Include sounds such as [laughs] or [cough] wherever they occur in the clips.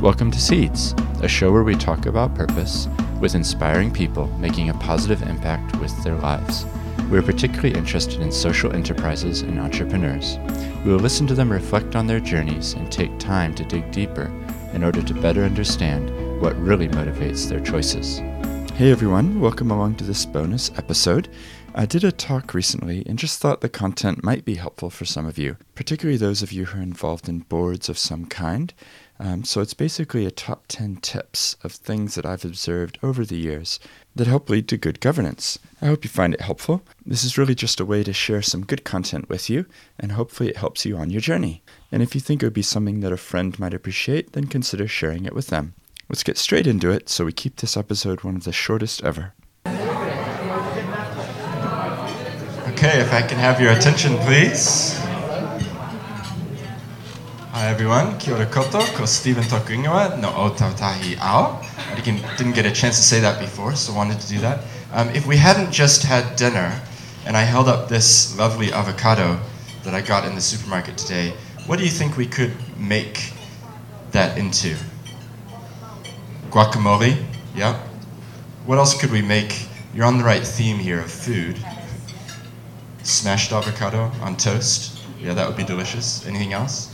Welcome to Seeds, a show where we talk about purpose with inspiring people making a positive impact with their lives. We are particularly interested in social enterprises and entrepreneurs. We will listen to them reflect on their journeys and take time to dig deeper in order to better understand what really motivates their choices. Hey everyone, welcome along to this bonus episode. I did a talk recently and just thought the content might be helpful for some of you, particularly those of you who are involved in boards of some kind. Um, so it's basically a top 10 tips of things that I've observed over the years that help lead to good governance. I hope you find it helpful. This is really just a way to share some good content with you, and hopefully it helps you on your journey. And if you think it would be something that a friend might appreciate, then consider sharing it with them. Let's get straight into it so we keep this episode one of the shortest ever. Okay, if I can have your attention, please. Everyone, kia ora koto, ko Stephen Tokuingawa no Ōtautahi Ao. I didn't get a chance to say that before, so wanted to do that. Um, if we hadn't just had dinner, and I held up this lovely avocado that I got in the supermarket today, what do you think we could make that into? Guacamole, yeah. What else could we make? You're on the right theme here of food. Smashed avocado on toast, yeah, that would be delicious. Anything else?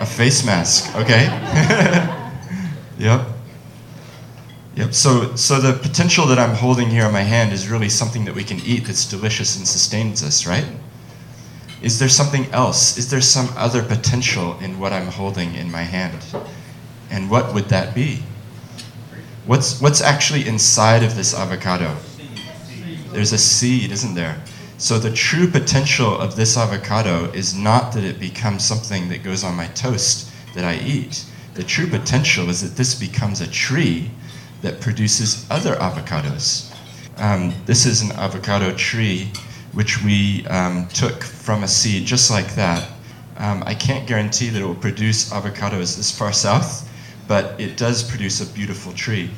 A face mask, okay. [laughs] yep. Yep. So, so the potential that I'm holding here in my hand is really something that we can eat that's delicious and sustains us, right? Is there something else? Is there some other potential in what I'm holding in my hand? And what would that be? What's, what's actually inside of this avocado? There's a seed, isn't there? So the true potential of this avocado is not that it becomes something that goes on my toast that I eat. The true potential is that this becomes a tree that produces other avocados. Um, this is an avocado tree which we um, took from a seed just like that. Um, I can't guarantee that it will produce avocados this far south, but it does produce a beautiful tree.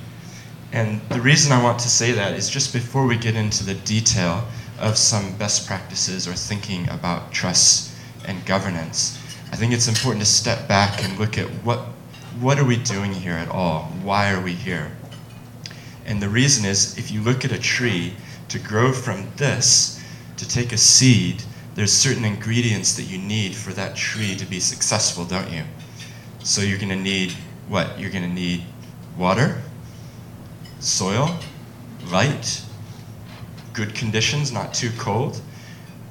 And the reason I want to say that is just before we get into the detail of some best practices or thinking about trust and governance, I think it's important to step back and look at what, what are we doing here at all? Why are we here? And the reason is if you look at a tree, to grow from this, to take a seed, there's certain ingredients that you need for that tree to be successful, don't you? So you're going to need what? You're going to need water, soil, light, good conditions, not too cold.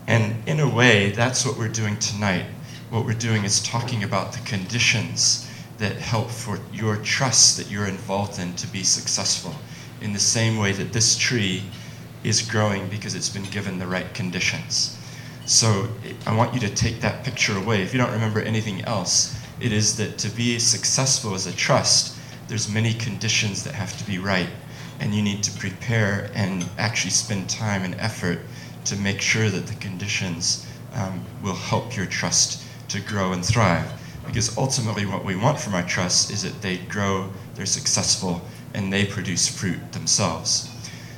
And in a way, that's what we're doing tonight. What we're doing is talking about the conditions that help for your trust that you're involved in to be successful, in the same way that this tree is growing because it's been given the right conditions. So I want you to take that picture away. If you don't remember anything else, it is that to be successful as a trust, there's many conditions that have to be right and you need to prepare and actually spend time and effort to make sure that the conditions um, will help your trust to grow and thrive. Because ultimately, what we want from our trust is that they grow, they're successful, and they produce fruit themselves.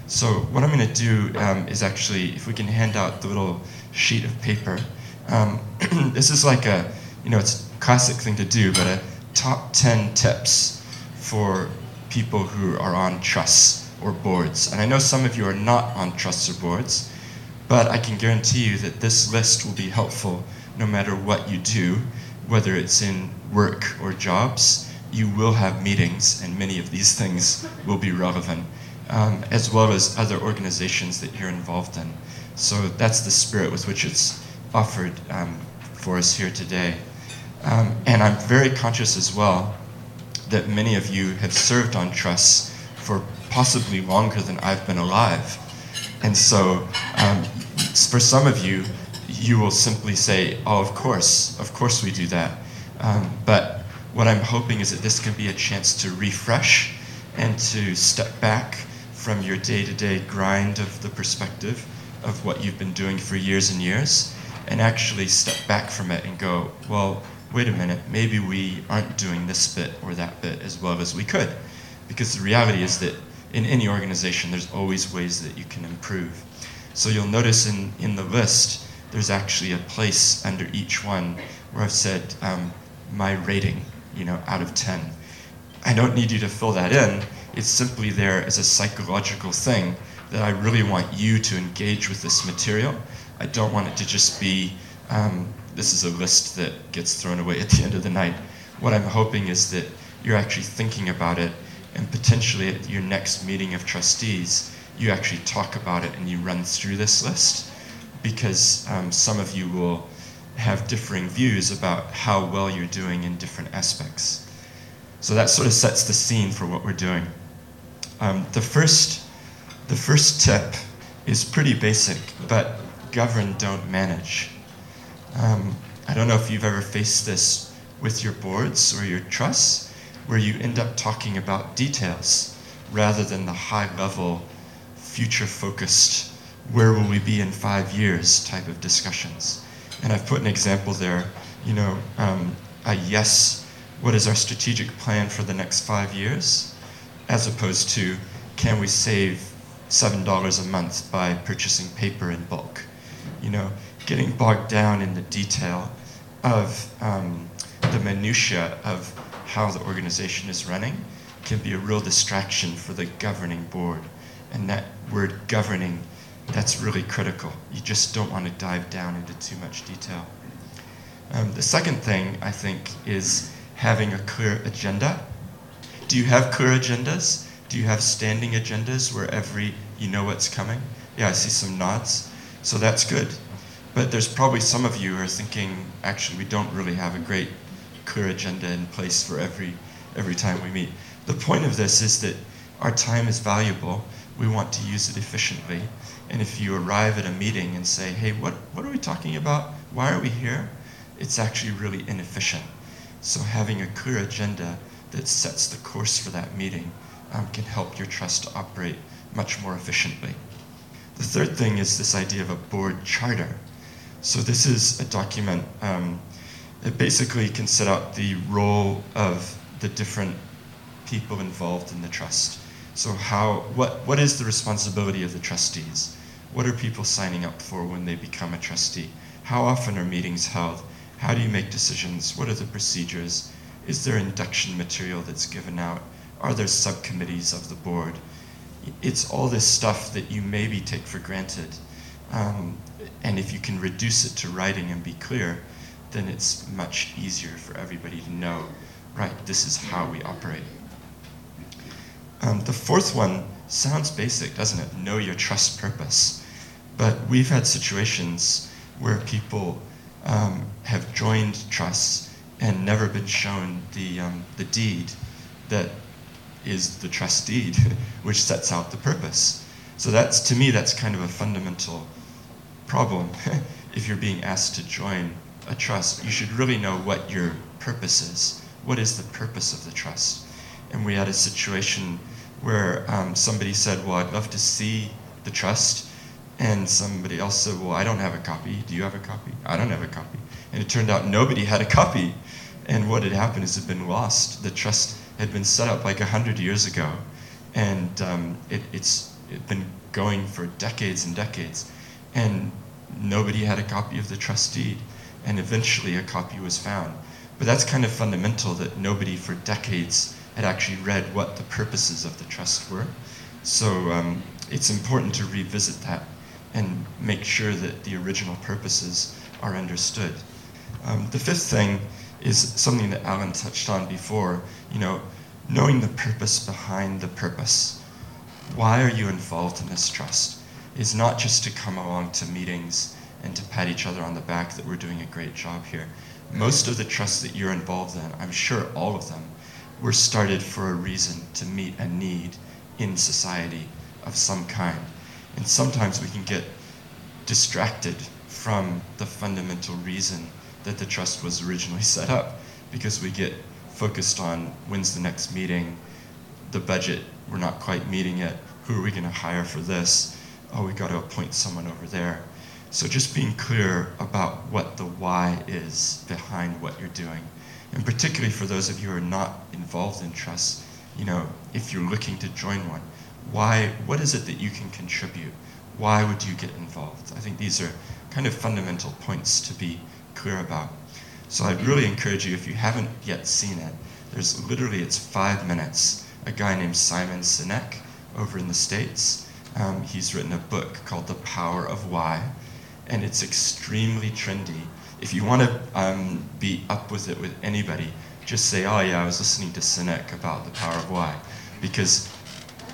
So, what I'm going to do um, is actually, if we can hand out the little sheet of paper, um, [clears throat] this is like a, you know, it's a classic thing to do, but a top 10 tips for people who are on trusts or boards. And I know some of you are not on trusts or boards, but I can guarantee you that this list will be helpful no matter what you do, whether it's in work or jobs. You will have meetings, and many of these things will be relevant, um, as well as other organizations that you're involved in. So that's the spirit with which it's offered um, for us here today. Um, and I'm very conscious as well that many of you have served on trusts for possibly longer than I've been alive. And so, um, for some of you, you will simply say, Oh, of course, of course we do that. Um, but what I'm hoping is that this can be a chance to refresh and to step back from your day to day grind of the perspective of what you've been doing for years and years and actually step back from it and go, Well, wait a minute, maybe we aren't doing this bit or that bit as well as we could. Because the reality is that in any organization, there's always ways that you can improve. So you'll notice in, in the list, there's actually a place under each one where I've said um, my rating. you know, out of 10. I don't need you to fill that in. It's simply there as a psychological thing that I really want you to engage with this material. I don't want it to just be um, this is a list that gets thrown away at the end of the night. What I'm hoping is that you're actually thinking about it and potentially at your next meeting of trustees, you actually talk about it and you run through this list because um, some of you will have differing views about how well you're doing in different aspects. So that sort of sets the scene for what we're doing. Um, the first, the first tip is pretty basic, but govern, don't manage. Um, I don't know if you've ever faced this with your boards or your trusts, where you end up talking about details rather than the high level, future focused, where will we be in five years type of discussions. And I've put an example there, you know, um, a yes, what is our strategic plan for the next five years, as opposed to can we save $7 a month by purchasing paper in bulk. You know, getting bogged down in the detail of um, the minutiae of how the organization is running can be a real distraction for the governing board. And that word governing, that's really critical. You just don't want to dive down into too much detail. Um, the second thing, I think, is having a clear agenda. Do you have clear agendas? Do you have standing agendas where every, you know what's coming? Yeah, I see some nods. So that's good. But there's probably some of you who are thinking, actually, we don't really have a great clear agenda in place for every, every time we meet. The point of this is that our time is valuable. We want to use it efficiently. And if you arrive at a meeting and say, hey, what, what are we talking about? Why are we here? It's actually really inefficient. So having a clear agenda that sets the course for that meeting um, can help your trust to operate much more efficiently. The third thing is this idea of a board charter. So this is a document um, it basically can set out the role of the different people involved in the trust. So how what what is the responsibility of the trustees? What are people signing up for when they become a trustee? How often are meetings held? How do you make decisions? What are the procedures? Is there induction material that's given out? Are there subcommittees of the board? It's all this stuff that you maybe take for granted um, and if you can reduce it to writing and be clear, then it's much easier for everybody to know, right, this is how we operate. Um, the fourth one sounds basic, doesn't it? Know your trust purpose. But we've had situations where people um, have joined trusts and never been shown the, um, the deed that is the trust deed, [laughs] which sets out the purpose. So that's, to me, that's kind of a fundamental problem. [laughs] if you're being asked to join a trust, you should really know what your purpose is. What is the purpose of the trust? And we had a situation where um, somebody said, Well, I'd love to see the trust. And somebody else said, Well, I don't have a copy. Do you have a copy? I don't have a copy. And it turned out nobody had a copy. And what had happened is it had been lost. The trust had been set up like 100 years ago. And um, it, it's it been going for decades and decades. And nobody had a copy of the trust deed, and eventually a copy was found. But that's kind of fundamental that nobody for decades had actually read what the purposes of the trust were. So um, it's important to revisit that and make sure that the original purposes are understood. Um, the fifth thing is something that Alan touched on before, you know, knowing the purpose behind the purpose. Why are you involved in this trust? Is not just to come along to meetings and to pat each other on the back that we're doing a great job here. Most of the trusts that you're involved in, I'm sure all of them, were started for a reason to meet a need in society of some kind. And sometimes we can get distracted from the fundamental reason that the trust was originally [laughs] set up because we get focused on when's the next meeting, the budget, we're not quite meeting it, who are we going to hire for this? Oh, we got to appoint someone over there. So just being clear about what the why is behind what you're doing. And particularly for those of you who are not involved in trusts, you know, if you're looking to join one, why, what is it that you can contribute? Why would you get involved? I think these are kind of fundamental points to be clear about. So I'd really encourage you, if you haven't yet seen it, there's literally, it's five minutes. A guy named Simon Sinek over in the States, um, he's written a book called The Power of Why, and it's extremely trendy. If you want to um, be up with it with anybody, just say, oh yeah, I was listening to Sinek about the power of why. Because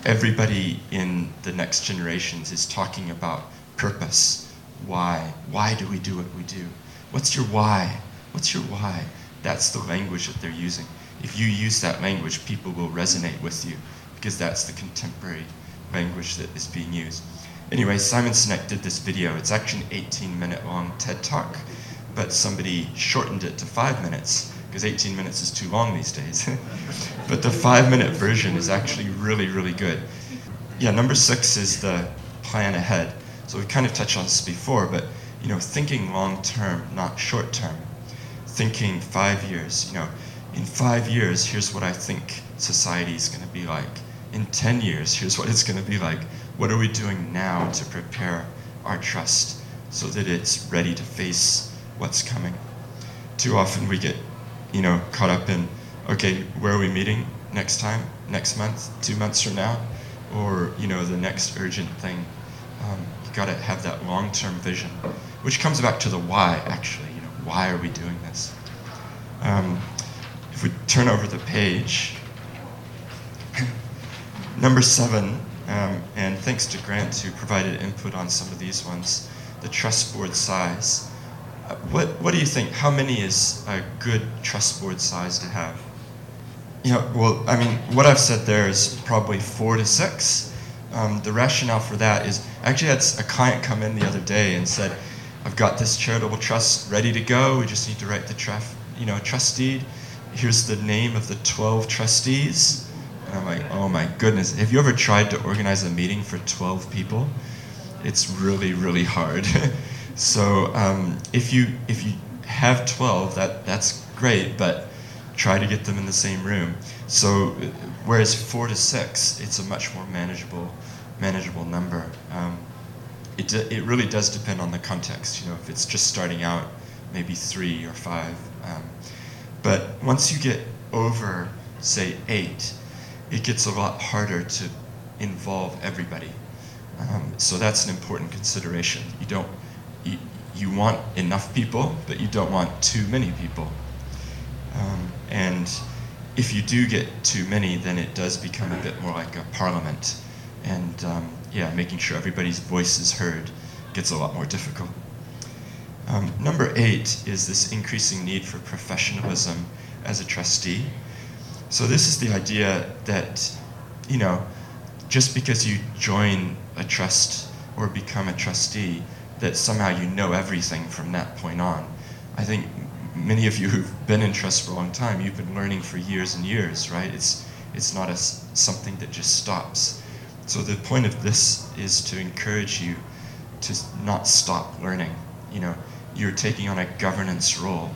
everybody in the next generations is talking about purpose. Why? Why do we do what we do? What's your why? What's your why? That's the language that they're using. If you use that language, people will resonate with you because that's the contemporary language that is being used. Anyway, Simon Sinek did this video. It's actually an 18 minute long TED talk, but somebody shortened it to five minutes because 18 minutes is too long these days. [laughs] but the five minute version is actually really, really good. Yeah, number six is the plan ahead. So we kind of touched on this before, but you know, thinking long term, not short term. Thinking five years, you know, in five years, here's what I think society is going to be like. In 10 years, here's what it's going to be like. What are we doing now to prepare our trust so that it's ready to face what's coming? Too often we get you know, caught up in, okay, where are we meeting next time, next month, two months from now, or you know, the next urgent thing. Um, you got to have that long-term vision, which comes back to the why. Actually, you know, why are we doing this? Um, if we turn over the page, number seven, um, and thanks to Grant who provided input on some of these ones, the trust board size. What, what do you think? How many is a good trust board size to have? Yeah, well, I mean, what I've said there is probably four to six. Um, the rationale for that is actually, I had a client come in the other day and said, I've got this charitable trust ready to go. We just need to write the trust, you know, trust deed. Here's the name of the 12 trustees. And I'm like, oh my goodness. Have you ever tried to organize a meeting for 12 people? It's really, really hard. [laughs] So um, if you if you have 12, that that's great, but try to get them in the same room. So whereas four to six, it's a much more manageable manageable number. Um, it it really does depend on the context. You know, if it's just starting out, maybe three or five. Um, but once you get over, say, eight, it gets a lot harder to involve everybody. Um, so that's an important consideration. You don't you, you want enough people, but you don't want too many people. Um, and if you do get too many, then it does become a bit more like a parliament. And um, yeah, making sure everybody's voice is heard gets a lot more difficult. Um, number eight is this increasing need for professionalism as a trustee. So this is the idea that, you know, just because you join a trust or become a trustee that somehow you know everything from that point on. I think many of you who've been in trust for a long time, you've been learning for years and years, right? It's, it's not a, something that just stops. So the point of this is to encourage you to not stop learning. You know, you're taking on a governance role.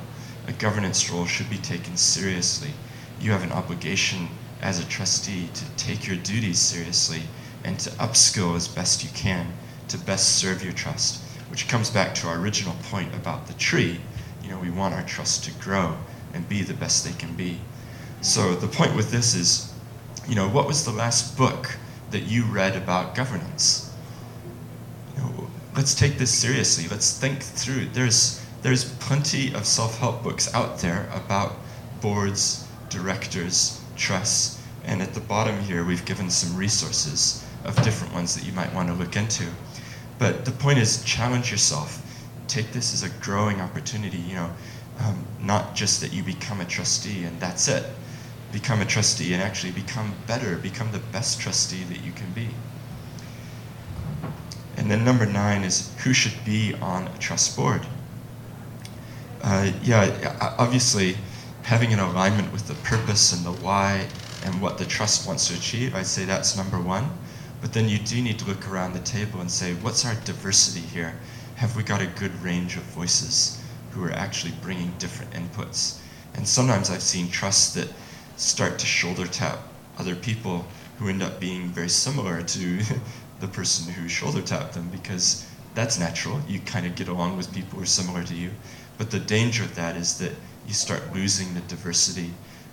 A governance role should be taken seriously. You have an obligation as a trustee to take your duties seriously and to upskill as best you can to best serve your trust which comes back to our original point about the tree. You know, we want our trust to grow and be the best they can be. So the point with this is, you know, what was the last book that you read about governance? You know, let's take this seriously. Let's think through. There's there's plenty of self-help books out there about boards, directors, trusts, and at the bottom here we've given some resources of different ones that you might want to look into. But the point is, challenge yourself. Take this as a growing opportunity. You know, um, not just that you become a trustee and that's it. Become a trustee and actually become better. Become the best trustee that you can be. And then number nine is who should be on a trust board. Uh, yeah, obviously, having an alignment with the purpose and the why and what the trust wants to achieve, I'd say that's number one. But then you do need to look around the table and say, what's our diversity here? Have we got a good range of voices who are actually bringing different inputs? And sometimes I've seen trusts that start to shoulder tap other people who end up being very similar to [laughs] the person who shoulder tapped them because that's natural. You kind of get along with people who are similar to you. But the danger of that is that you start losing the diversity,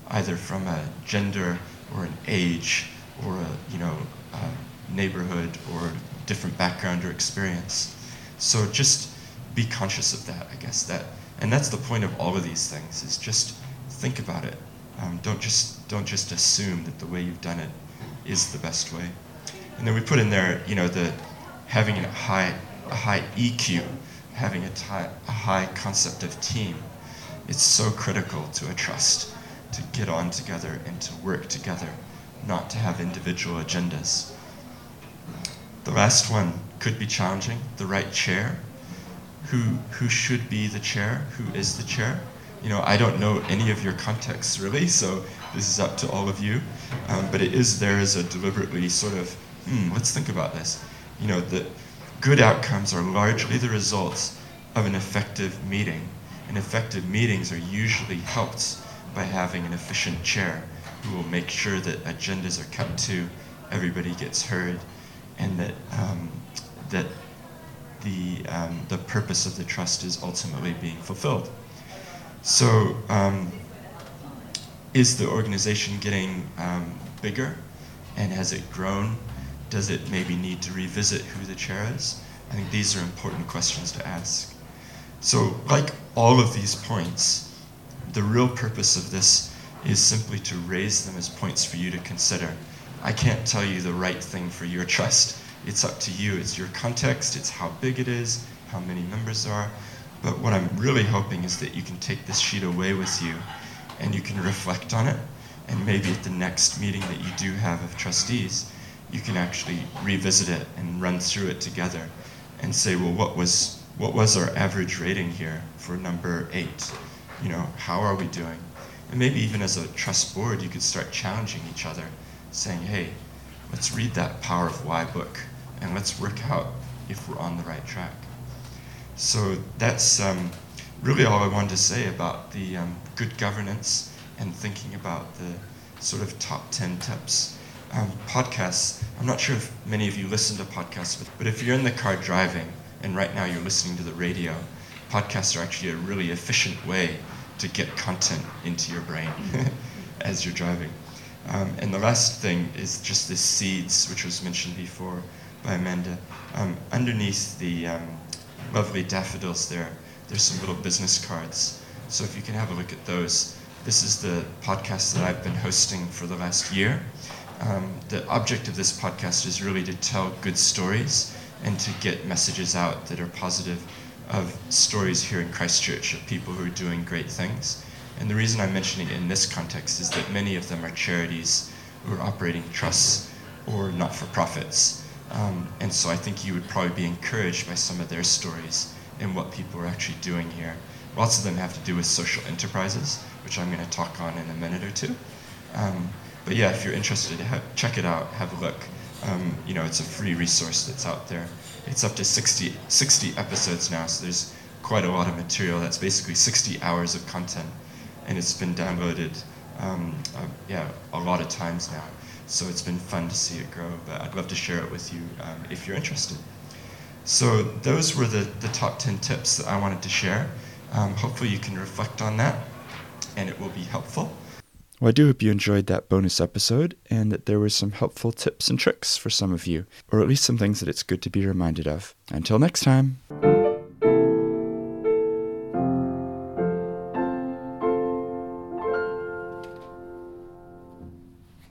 either from a gender or an age or a you know a neighborhood or different background or experience. So just be conscious of that, I guess that, and that's the point of all of these things is just think about it. Um, don't just don't just assume that the way you've done it is the best way. And then we put in there, you know, the having a high a high EQ, having a, ty- a high concept of team. It's so critical to a trust to get on together and to work together, not to have individual agendas. The last one could be challenging the right chair. Who, who should be the chair? Who is the chair? You know, I don't know any of your contexts really, so this is up to all of you. Um, but it is there as a deliberately sort of, hmm, let's think about this. You know, the good outcomes are largely the results of an effective meeting. And effective meetings are usually helped by having an efficient chair who will make sure that agendas are kept to, everybody gets heard, and that, um, that the, um, the purpose of the trust is ultimately being fulfilled. So, um, is the organization getting um, bigger and has it grown? Does it maybe need to revisit who the chair is? I think these are important questions to ask. So, like all of these points, the real purpose of this is simply to raise them as points for you to consider. I can't tell you the right thing for your trust. It's up to you. It's your context, it's how big it is, how many members are. But what I'm really hoping is that you can take this sheet away with you and you can reflect on it. And maybe at the next meeting that you do have of trustees, you can actually revisit it and run through it together and say, well, what was what was our average rating here for number eight? You know, how are we doing? And maybe even as a trust board, you could start challenging each other, saying, hey, let's read that Power of Why book and let's work out if we're on the right track. So that's um, really all I wanted to say about the um, good governance and thinking about the sort of top 10 tips um, podcasts, I'm not sure if many of you listen to podcasts, but, but if you're in the car driving and right now you're listening to the radio, podcasts are actually a really efficient way to get content into your brain [laughs] as you're driving. Um, and the last thing is just the seeds, which was mentioned before by Amanda. Um, underneath the um, lovely daffodils there, there's some little business cards. So if you can have a look at those. This is the podcast that I've been hosting for the last year. Um, the object of this podcast is really to tell good stories and to get messages out that are positive of stories here in Christchurch of people who are doing great things. And the reason I'm mentioning it in this context is that many of them are charities are operating trusts or not for profits. Um, and so I think you would probably be encouraged by some of their stories and what people are actually doing here. Lots of them have to do with social enterprises, which I'm going to talk on in a minute or two. Um, but yeah, if you're interested, check it out, have a look. Um, you know, it's a free resource that's out there. It's up to 60, 60 episodes now, so there's quite a lot of material. That's basically 60 hours of content, and it's been downloaded, um, uh, yeah, a lot of times now. So it's been fun to see it grow, but I'd love to share it with you um, if you're interested. So those were the, the top 10 tips that I wanted to share. Um, hopefully you can reflect on that, and it will be helpful. Well, I do hope you enjoyed that bonus episode and that there were some helpful tips and tricks for some of you, or at least some things that it's good to be reminded of. Until next time.